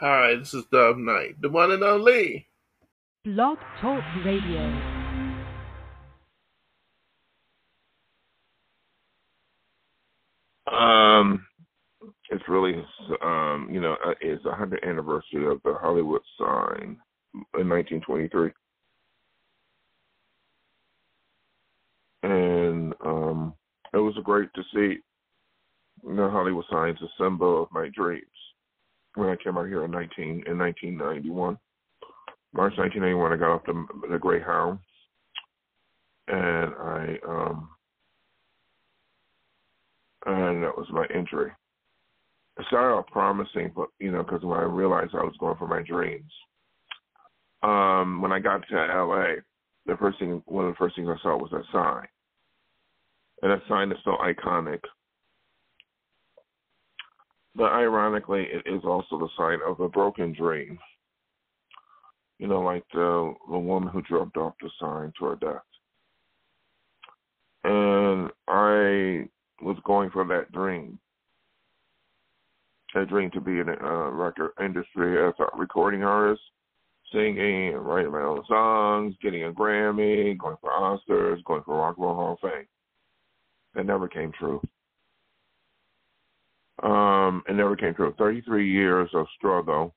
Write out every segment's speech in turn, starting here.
Hi, this is Dove Night, the one and only. Blog Talk Radio. Um, it's really, um, you know, uh, it's a hundred anniversary of the Hollywood sign in 1923, and um, it was great to see the Hollywood signs, a symbol of my dreams. When I came out here in 19 in 1991, March 1991, I got off the, the Greyhound, and I um, and that was my injury. It started off promising, but you know, because when I realized I was going for my dreams, um, when I got to LA, the first thing, one of the first things I saw was that sign, and that sign is so iconic. But ironically, it is also the sign of a broken dream. You know, like the the woman who dropped off the sign to her death. And I was going for that dream. A dream to be in the record industry as a recording artist, singing writing my own songs, getting a Grammy, going for Oscars, going for Rock and Roll Hall of Fame. That never came true. Um, it never came true. 33 years of struggle,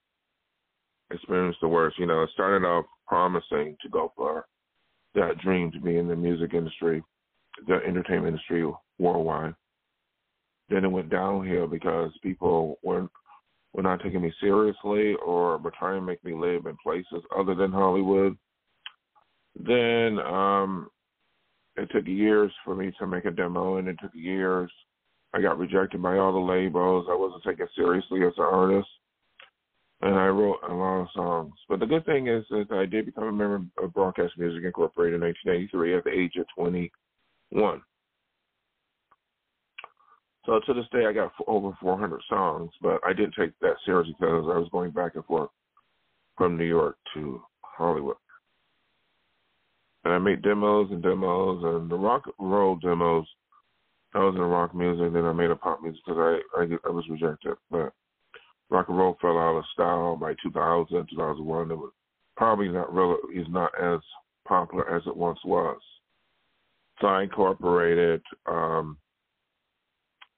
experienced the worst. You know, it started off promising to go for that dream to be in the music industry, the entertainment industry worldwide. Then it went downhill because people were were not taking me seriously or were trying to make me live in places other than Hollywood. Then um it took years for me to make a demo and it took years. I got rejected by all the labels. I wasn't taken seriously as an artist. And I wrote a lot of songs. But the good thing is that I did become a member of Broadcast Music Incorporated in 1983 at the age of 21. So to this day, I got over 400 songs, but I didn't take that seriously because I was going back and forth from New York to Hollywood. And I made demos and demos, and the rock and roll demos. I was in rock music, then I made a pop music because I, I I was rejected. But rock and roll fell out of style by 2000, 2001. It was probably not really is not as popular as it once was. So I incorporated um,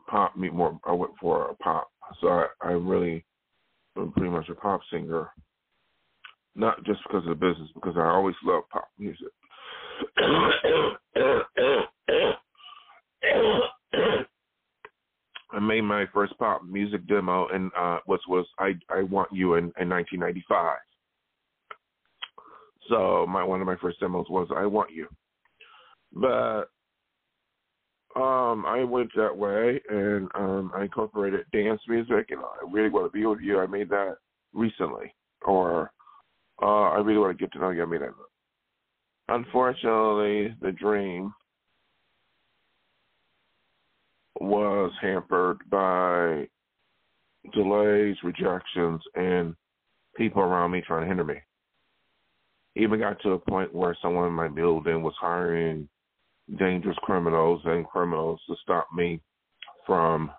pop me more. I went for a pop, so I, I really am pretty much a pop singer. Not just because of the business, because I always loved pop music. I made my first pop music demo, and uh, was was I I Want You in, in 1995. So my one of my first demos was I Want You, but um, I went that way, and um, I incorporated dance music, and I really want to be with you. I made that recently, or uh, I really want to get to know you. I made that. Unfortunately, the dream was hampered by delays, rejections, and people around me trying to hinder me. Even got to a point where someone in my building was hiring dangerous criminals and criminals to stop me from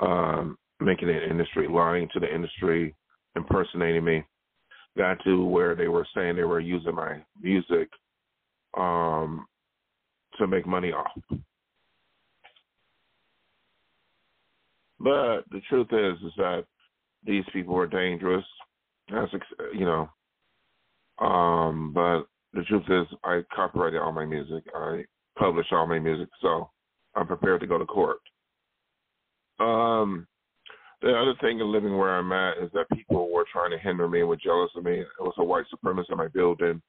um, making it industry, lying to the industry, impersonating me. Got to where they were saying they were using my music um, to make money off. But the truth is, is that these people are dangerous. That's you know. Um, but the truth is, I copyrighted all my music. I publish all my music, so I'm prepared to go to court. Um, the other thing in living where I'm at is that people were trying to hinder me and were jealous of me. It was a white supremacist in my building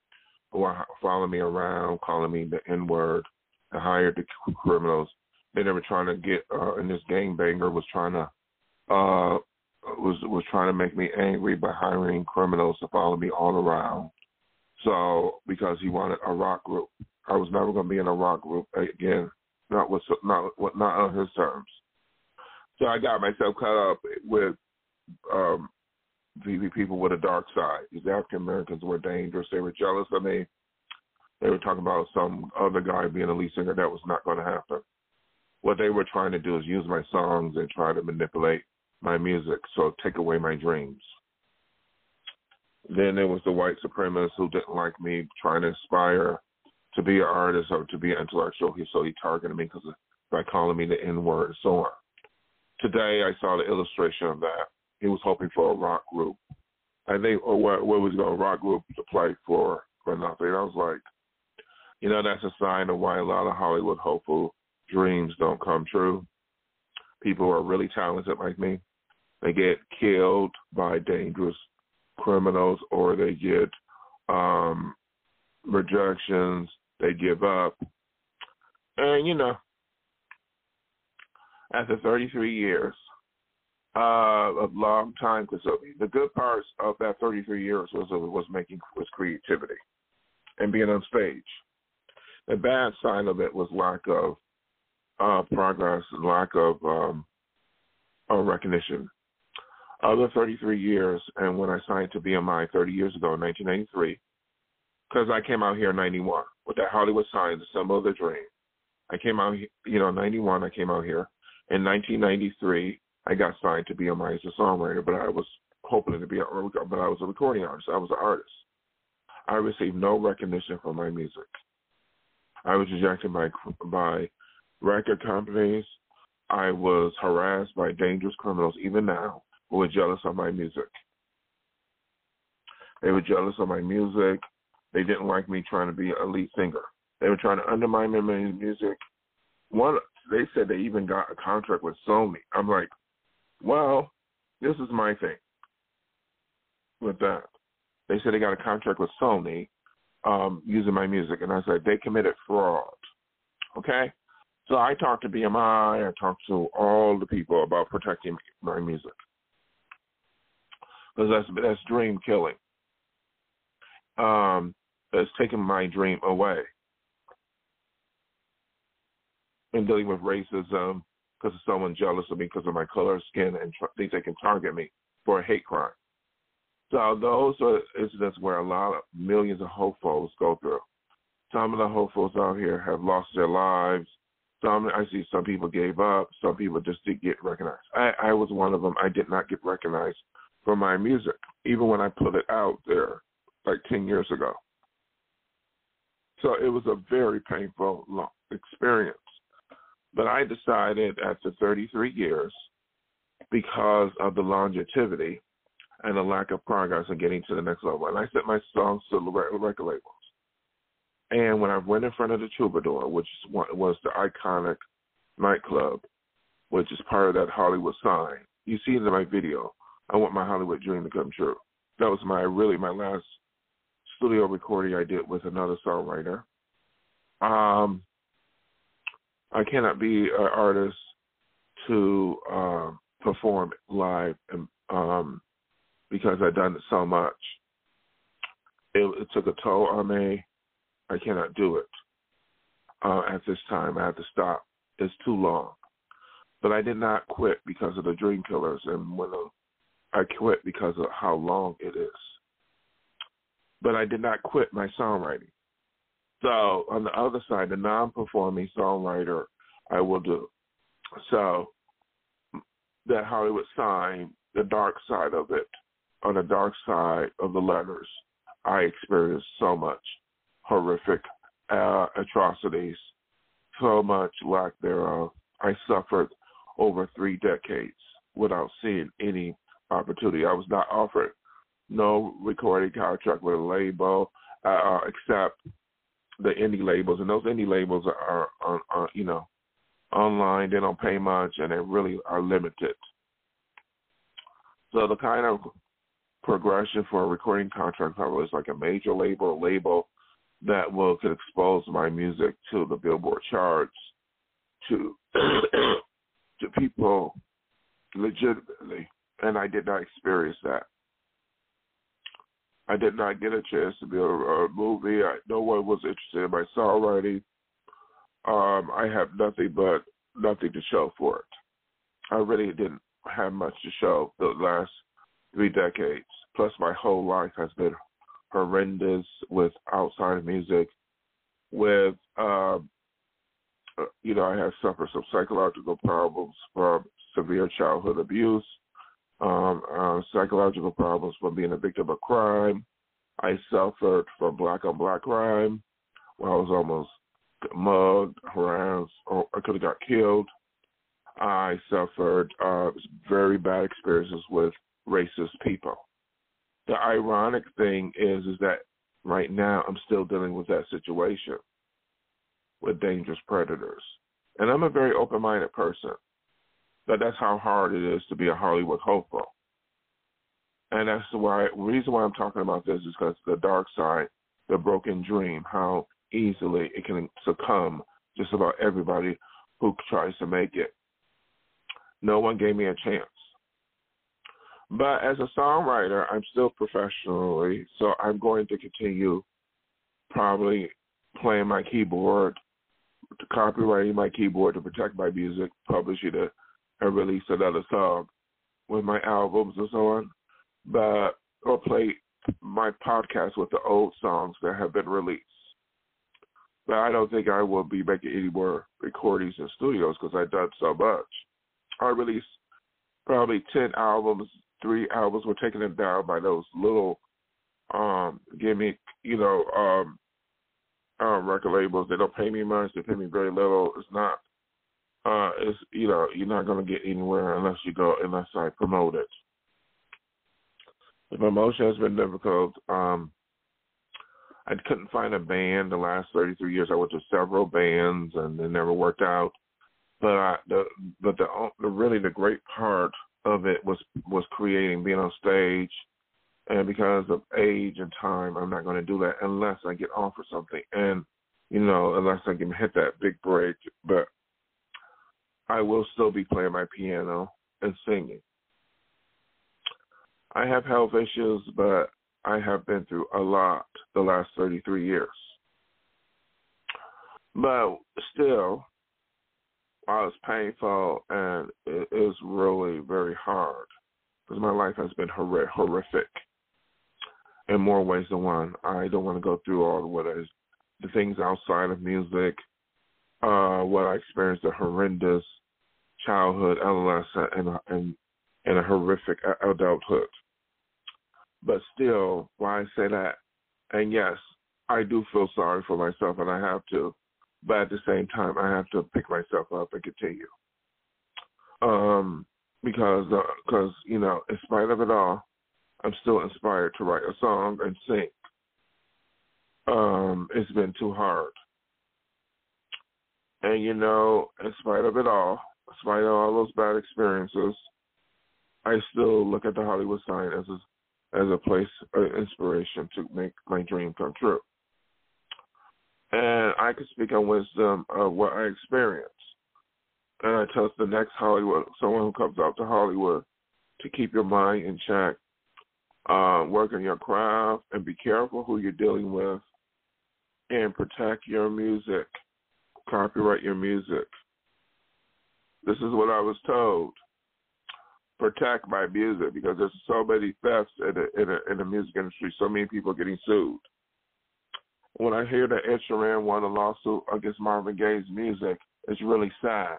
who were following me around, calling me the N word, and hired the criminals. Then they were trying to get, uh, and this gangbanger was trying to, uh, was was trying to make me angry by hiring criminals to follow me all around. So because he wanted a rock group, I was never going to be in a rock group again, not with not not on his terms. So I got myself caught up with um, the people with a dark side. These African Americans were dangerous. They were jealous of me. They were talking about some other guy being a lead singer. That was not going to happen. What they were trying to do is use my songs and try to manipulate my music, so take away my dreams. Then there was the white supremacists who didn't like me trying to aspire to be an artist or to be an intellectual. He so he targeted me because by calling me the N word and so on. Today I saw the illustration of that. He was hoping for a rock group. I think or what what was going a rock group to play for or nothing. I was like, you know, that's a sign of why a lot of Hollywood hopeful dreams don't come true. People who are really talented like me, they get killed by dangerous criminals or they get um rejections, they give up. And you know, after 33 years uh, of long time because the good parts of that 33 years was was making was creativity and being on stage. The bad side of it was lack of uh, progress and lack of um, uh, recognition. Other 33 years, and when I signed to BMI 30 years ago in 1993, because I came out here in 91 with that Hollywood sign, the symbol of the dream. I came out, you know, 91, I came out here. In 1993, I got signed to BMI as a songwriter, but I was hoping to be, a, but I was a recording artist. I was an artist. I received no recognition for my music. I was rejected by by record companies. I was harassed by dangerous criminals, even now, who were jealous of my music. They were jealous of my music. They didn't like me trying to be a lead singer. They were trying to undermine my music. One, they said they even got a contract with Sony. I'm like, well, this is my thing with that. They said they got a contract with Sony um, using my music, and I said they committed fraud. Okay, so I talked to BMI, I talked to all the people about protecting my music because that's that's dream killing. Um, that's taking my dream away. And dealing with racism because of someone jealous of me because of my color skin and tr- think they can target me for a hate crime. So those are incidents where a lot of millions of hopefuls go through. Some of the hopefuls out here have lost their lives. Some I see some people gave up. Some people just didn't get recognized. I, I was one of them. I did not get recognized for my music, even when I put it out there like ten years ago. So it was a very painful experience. But I decided after 33 years, because of the longevity and the lack of progress in getting to the next level, and I sent my songs to the record labels. And when I went in front of the Troubadour, which was the iconic nightclub, which is part of that Hollywood sign, you see in my video. I want my Hollywood dream to come true. That was my really my last studio recording I did with another songwriter. Um, I cannot be an artist to um, perform live and, um, because I've done it so much. It, it, took a toll on me. I cannot do it uh, at this time. I have to stop. It's too long. But I did not quit because of the Dream Killers, and when I quit because of how long it is but I did not quit my songwriting. So on the other side, the non-performing songwriter, I will do. So that Hollywood sign, the dark side of it, on the dark side of the letters, I experienced so much horrific uh, atrocities, so much lack thereof. I suffered over three decades without seeing any opportunity. I was not offered no recording contract with a label uh, uh, except the indie labels, and those indie labels are, are, are, you know online. They don't pay much, and they really are limited. So the kind of progression for a recording contract probably is like a major label, a label that will could expose my music to the Billboard charts, to to people legitimately, and I did not experience that. I did not get a chance to be a, a movie. I, no one was interested in my songwriting. Um, I have nothing but nothing to show for it. I really didn't have much to show the last three decades. Plus, my whole life has been horrendous with outside music. With, um, uh, you know, I have suffered some psychological problems from severe childhood abuse um, uh, psychological problems from being a victim of crime. I suffered from black on black crime where I was almost mugged, harassed, or I could have got killed. I suffered uh, very bad experiences with racist people. The ironic thing is, is that right now I'm still dealing with that situation with dangerous predators. And I'm a very open minded person. But that's how hard it is to be a Hollywood hopeful. And that's the why reason why I'm talking about this is because the dark side, the broken dream, how easily it can succumb just about everybody who tries to make it. No one gave me a chance. But as a songwriter, I'm still professionally, so I'm going to continue probably playing my keyboard, copywriting my keyboard to protect my music, publishing it, uh, and release another song with my albums and so on. But or play my podcast with the old songs that have been released. But I don't think I will be making any more recordings in studios because I've done so much. I released probably ten albums three albums were taken down by those little um gimmick, you know, um um record labels. They don't pay me much, they pay me very little. It's not uh it's you know, you're not gonna get anywhere unless you go unless I promote it. The promotion has been difficult. Um I couldn't find a band the last 33 years. I went to several bands and it never worked out. But I, the but the, the really the great part of it was was creating being on stage. And because of age and time i'm not going to do that unless i get offered something. And you know unless i can hit that big break. But i will still be playing my piano and singing. I have health issues but i have been through a lot the last 33 years. But still it's painful and it is really very hard because my life has been horrific in more ways than one. I don't want to go through all the what is the things outside of music, uh, what I experienced a horrendous childhood, adolescent, and and and a horrific adulthood. But still, why I say that, and yes, I do feel sorry for myself, and I have to but at the same time, I have to pick myself up and continue. Um, because because uh, you know, in spite of it all, I'm still inspired to write a song and sing. Um, it's been too hard, and you know, in spite of it all, in spite of all those bad experiences, I still look at the Hollywood sign as a as a place of inspiration to make my dream come true and I can speak on wisdom of what I experienced. And I tell the next Hollywood, someone who comes out to Hollywood, to keep your mind in check, uh, work on your craft, and be careful who you're dealing with, and protect your music, copyright your music. This is what I was told. Protect my music because there's so many thefts in the, in the, in the music industry. So many people getting sued when I hear that Ed Sheeran won a lawsuit against Marvin Gaye's music, it's really sad.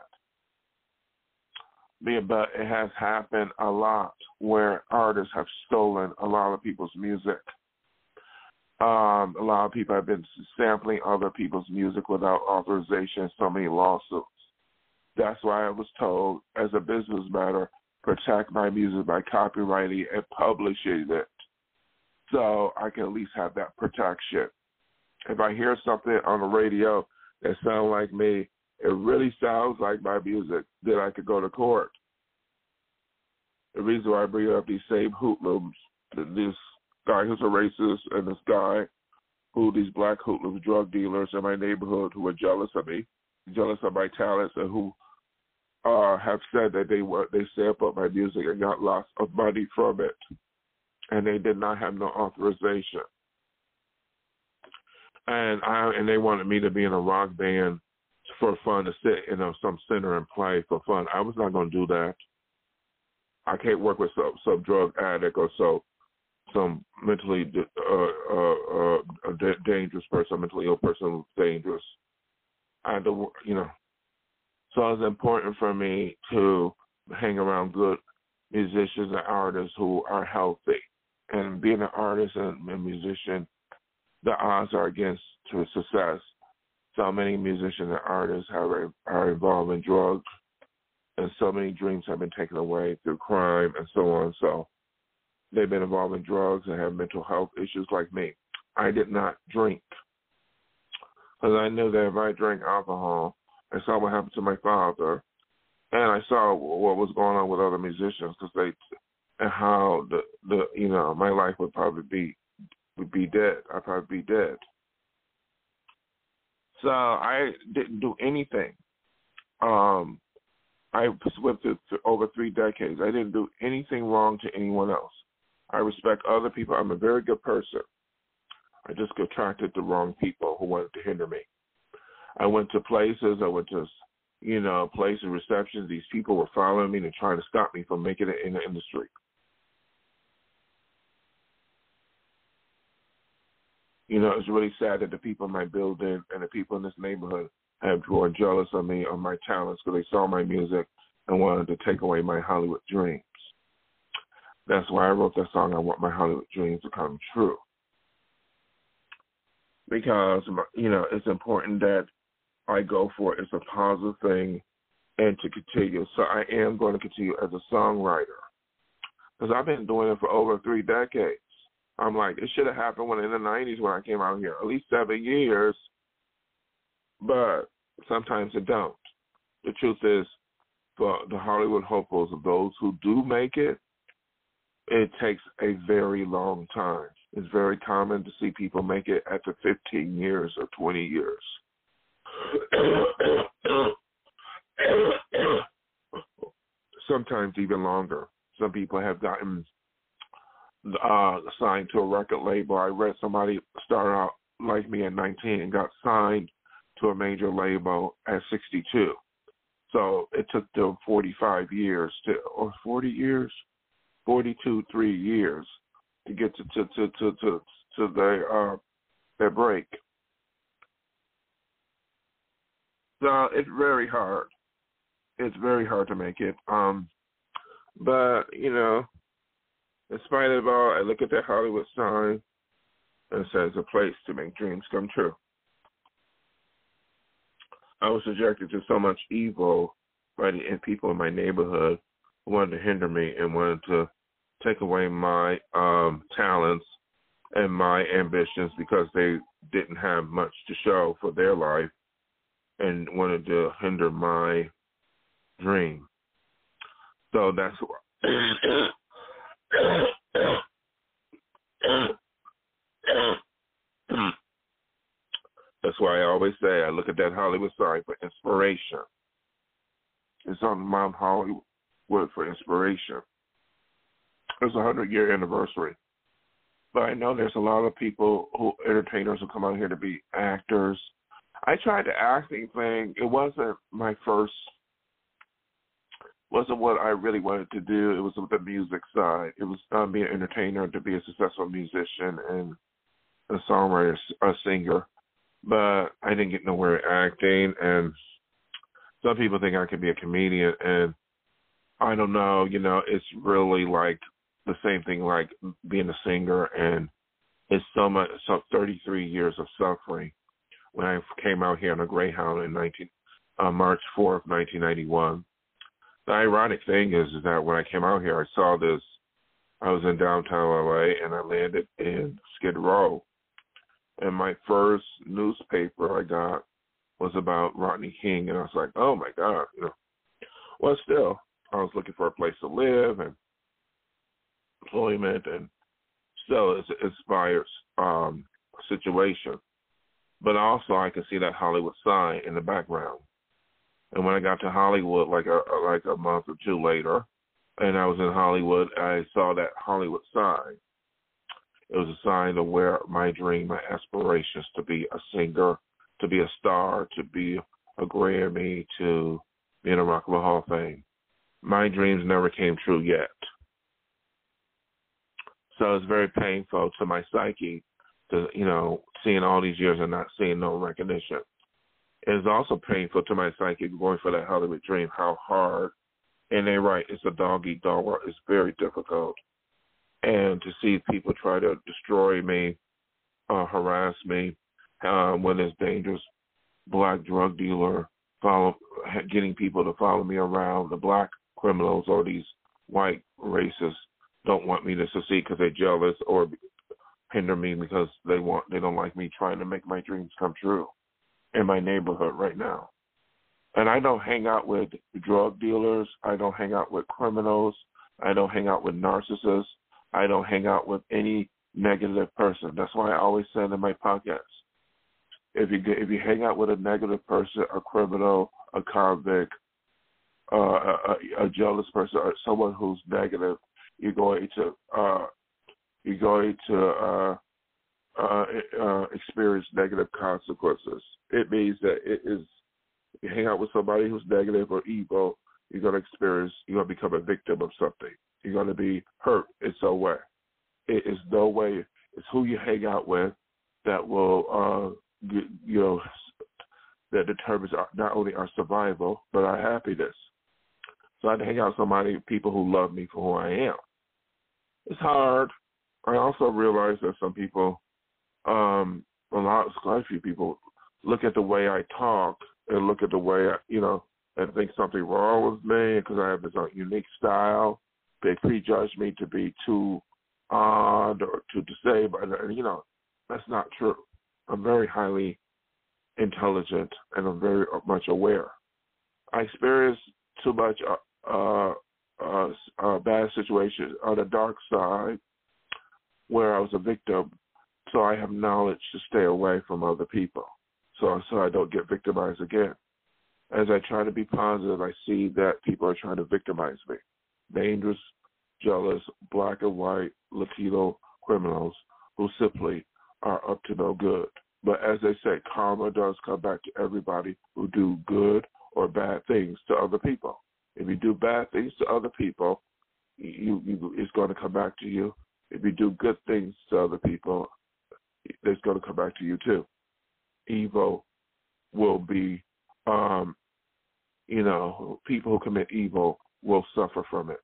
But it has happened a lot where artists have stolen a lot of people's music. Um, a lot of people have been sampling other people's music without authorization, so many lawsuits. That's why I was told, as a business matter, protect my music by copywriting and publishing it so I can at least have that protection if I hear something on the radio that sounds like me, it really sounds like my music, then I could go to court. The reason why I bring up these same hoodlums, this guy who's a racist and this guy who these black hoodlums, drug dealers in my neighborhood who are jealous of me, jealous of my talents, and who uh, have said that they were they sampled my music and got lots of money from it, and they did not have no authorization and I and they wanted me to be in a rock band for fun to sit in a, some center and play for fun. I was not going to do that. I can't work with some, some drug addict or so some mentally uh, uh, uh, dangerous person, mentally ill person, dangerous. I had to, you know. So it's important for me to hang around good musicians and artists who are healthy. And being an artist and a musician, the odds are against success. So many musicians and artists have, are involved in drugs, and so many dreams have been taken away through crime and so on. So they've been involved in drugs and have mental health issues like me. I did not drink because I knew that if I drank alcohol, I saw what happened to my father, and I saw what was going on with other musicians because they and how the the you know my life would probably be would be dead. I'd probably be dead. So I didn't do anything. Um, I went through over three decades. I didn't do anything wrong to anyone else. I respect other people. I'm a very good person. I just attracted the wrong people who wanted to hinder me. I went to places. I went to, you know, places, receptions. These people were following me and trying to stop me from making it in the industry. You know, it's really sad that the people in my building and the people in this neighborhood have grown jealous of me of my talents because they saw my music and wanted to take away my Hollywood dreams. That's why I wrote that song. I want my Hollywood dreams to come true because you know it's important that I go for it. It's a positive thing, and to continue. So I am going to continue as a songwriter because I've been doing it for over three decades. I'm like, it should have happened when in the '90s when I came out here, at least seven years. But sometimes it don't. The truth is, for the Hollywood hopefuls of those who do make it, it takes a very long time. It's very common to see people make it after 15 years or 20 years. Sometimes even longer. Some people have gotten uh, signed to a record label. I read somebody started out like me at 19 and got signed to a major label at 62. So it took them 45 years to, or 40 years, 42, three years to get to to to to to, to their uh, their break. So it's very hard. It's very hard to make it. Um, but you know, in spite of all, I look at that Hollywood sign and it says a place to make dreams come true. I was subjected to so much evil by the people in my neighborhood who wanted to hinder me and wanted to take away my um, talents and my ambitions because they didn't have much to show for their life and wanted to hinder my dream. So that's. That's why I always say I look at that Hollywood sign for inspiration. It's on Mount Hollywood for inspiration it's a hundred year anniversary. But I know there's a lot of people who entertainers who come out here to be actors. I tried the acting thing. It wasn't my first wasn't what I really wanted to do. It was the music side. It was um, being an entertainer to be a successful musician and a songwriter, a singer. But I didn't get nowhere acting, and some people think I could be a comedian, and I don't know. You know, it's really like the same thing like being a singer and it's so much so 33 years of suffering when I came out here on a Greyhound in 19 uh, March 4th 1991 the ironic thing is is that when I came out here I saw this I was in downtown LA and I landed in Skid Row and my first newspaper I got was about Rodney King and I was like oh my god you know well still I was looking for a place to live and employment and still it's inspires um situation. But also I can see that Hollywood sign in the background. And when I got to Hollywood like a like a month or two later and I was in Hollywood, I saw that Hollywood sign. It was a sign of where my dream, my aspirations to be a singer, to be a star, to be a Grammy, to be in a Rock and Roll Hall of Fame. My dreams never came true yet. So it's very painful to my psyche to, you know, seeing all these years and not seeing no recognition. It's also painful to my psyche going for that Hollywood dream, how hard And they're right, it's a dog eat dog world. It's very difficult. And to see people try to destroy me, uh, harass me, uh, when there's dangerous black drug dealer follow getting people to follow me around, the black criminals or these white racists don't want me to succeed because they're jealous or hinder me because they want they don't like me trying to make my dreams come true in my neighborhood right now. And I don't hang out with drug dealers. I don't hang out with criminals. I don't hang out with narcissists. I don't hang out with any negative person. That's why I always say in my podcast, if you if you hang out with a negative person, a criminal, a convict, uh, a, a jealous person, or someone who's negative, you're going to uh, you're going to uh, uh, uh, experience negative consequences. It means that it is you hang out with somebody who's negative or evil, you're going to experience, you're going to become a victim of something. You're going to be hurt in some way. It is no way. It's who you hang out with that will, uh, you know, that determines not only our survival but our happiness. So I hang out with somebody, people who love me for who I am. It's hard. I also realize that some people, um, a lot, quite a few people, look at the way I talk and look at the way I, you know, and think something wrong with me because I have this unique style. They prejudge me to be too odd or too disabled, and you know, that's not true. I'm very highly intelligent and I'm very much aware. I experienced too much uh, uh, uh, uh, bad situations on the dark side where I was a victim, so I have knowledge to stay away from other people, so so I don't get victimized again. As I try to be positive, I see that people are trying to victimize me. Dangerous, jealous, black and white, Latino criminals who simply are up to no good. But as they say, karma does come back to everybody who do good or bad things to other people. If you do bad things to other people, you, you it's going to come back to you. If you do good things to other people, it's going to come back to you too. Evil will be, um, you know, people who commit evil will suffer from it.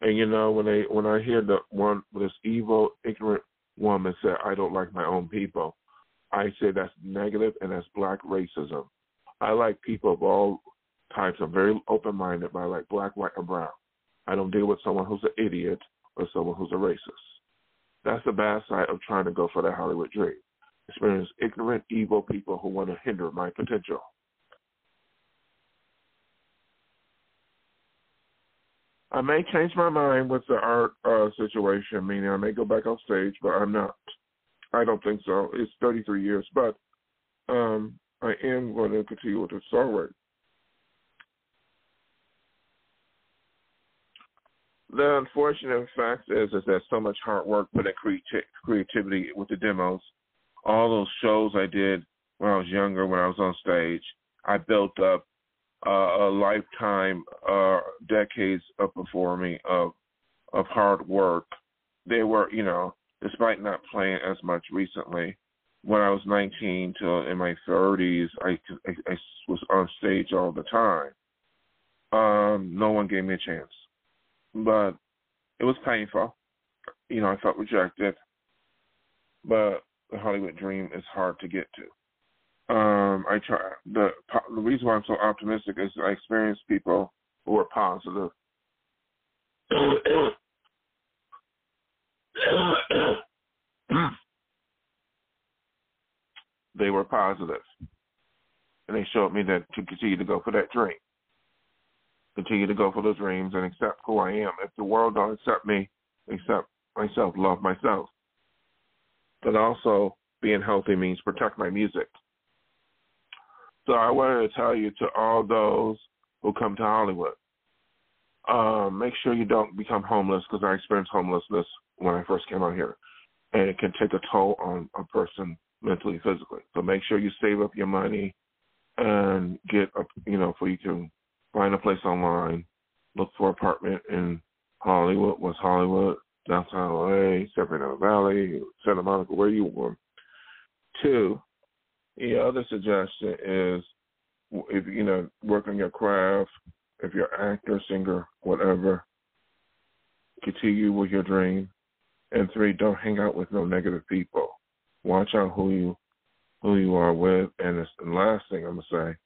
And you know, when they when I hear the one this evil, ignorant woman say, "I don't like my own people," I say that's negative and that's black racism. I like people of all types. I'm very open minded, but I like black, white, or brown. I don't deal with someone who's an idiot or someone who's a racist. That's the bad side of trying to go for that Hollywood dream. Experience ignorant, evil people who want to hinder my potential. I may change my mind with the art uh, situation, meaning I may go back on stage, but I'm not. I don't think so. It's 33 years, but um, I am going to continue with the songwriting. The unfortunate fact is, is that so much hard work put in creativity with the demos. All those shows I did when I was younger, when I was on stage, I built up uh, a lifetime, uh, decades of performing of of hard work. They were, you know, despite not playing as much recently. When I was 19 to in my 30s, I, I, I was on stage all the time. Um, no one gave me a chance, but it was painful. You know, I felt rejected. But the Hollywood dream is hard to get to. Um, I try the the reason why I'm so optimistic is I experience people who are positive they were. And they showed me that to continue to go for that dream. Continue to go for those dreams and accept who I am. If the world don't accept me, accept myself, love myself. But also being healthy means protect my music. So I wanted to tell you to all those who come to Hollywood, um, make sure you don't become homeless because I experienced homelessness when I first came out here, and it can take a toll on a person mentally, physically. So make sure you save up your money and get a, you know, for you can find a place online, look for apartment in Hollywood, West Hollywood, downtown LA, Sacramento Valley, Santa Monica, where you want. Two, the other suggestion is if you know work on your craft if you're actor, singer, whatever, continue with your dream. And three, don't hang out with no negative people. Watch out who you who you are with. And the last thing I'm gonna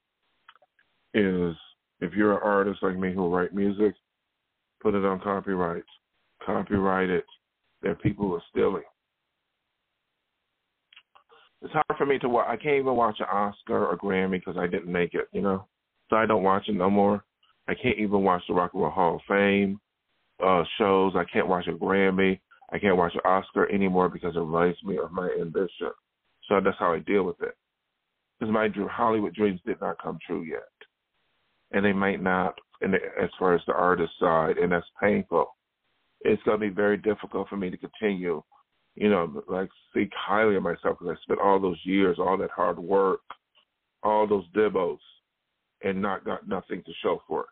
say is if you're an artist like me who write music, put it on copyright. Copyright it. There people are stealing. It's hard for me to watch. I can't even watch an Oscar or Grammy because I didn't make it, you know? So I don't watch it no more. I can't even watch the Rock and Roll Hall of Fame uh, shows. I can't watch a Grammy. I can't watch an Oscar anymore because it reminds me of my ambition. So that's how I deal with it. Because my Hollywood dreams did not come true yet and they might not the, as far as the artist side, and that's painful. It's going to be very difficult for me to continue, you know, like speak highly of myself because I spent all those years, all that hard work, all those dibos, and not got nothing to show for it.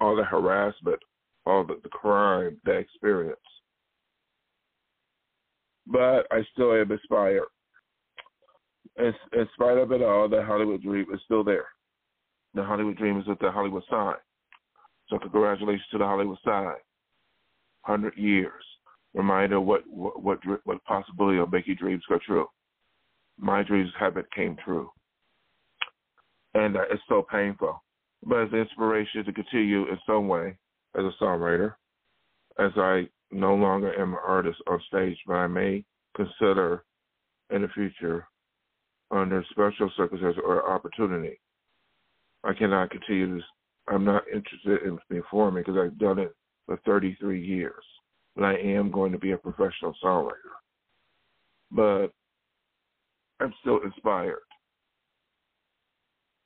All the harassment, all the, the crime, the experience. But I still am inspired. In, in spite of it all, the Hollywood dream is still there the Hollywood Dream is at the Hollywood sign. So congratulations to the Hollywood sign. Hundred years. Reminder what what what, what possibility of making dreams come true. My dreams haven't came true, and uh, it's so painful. But it's inspiration to continue in some way as a songwriter, as I no longer am an artist on stage, but I may consider in the future, under special circumstances or opportunity, I cannot continue this. I'm not interested in performing because I've done it for 33 years. But I am going to be a professional songwriter. But I'm still inspired.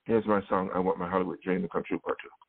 Here's my song, I Want My Hollywood Dream to Come True Part 2.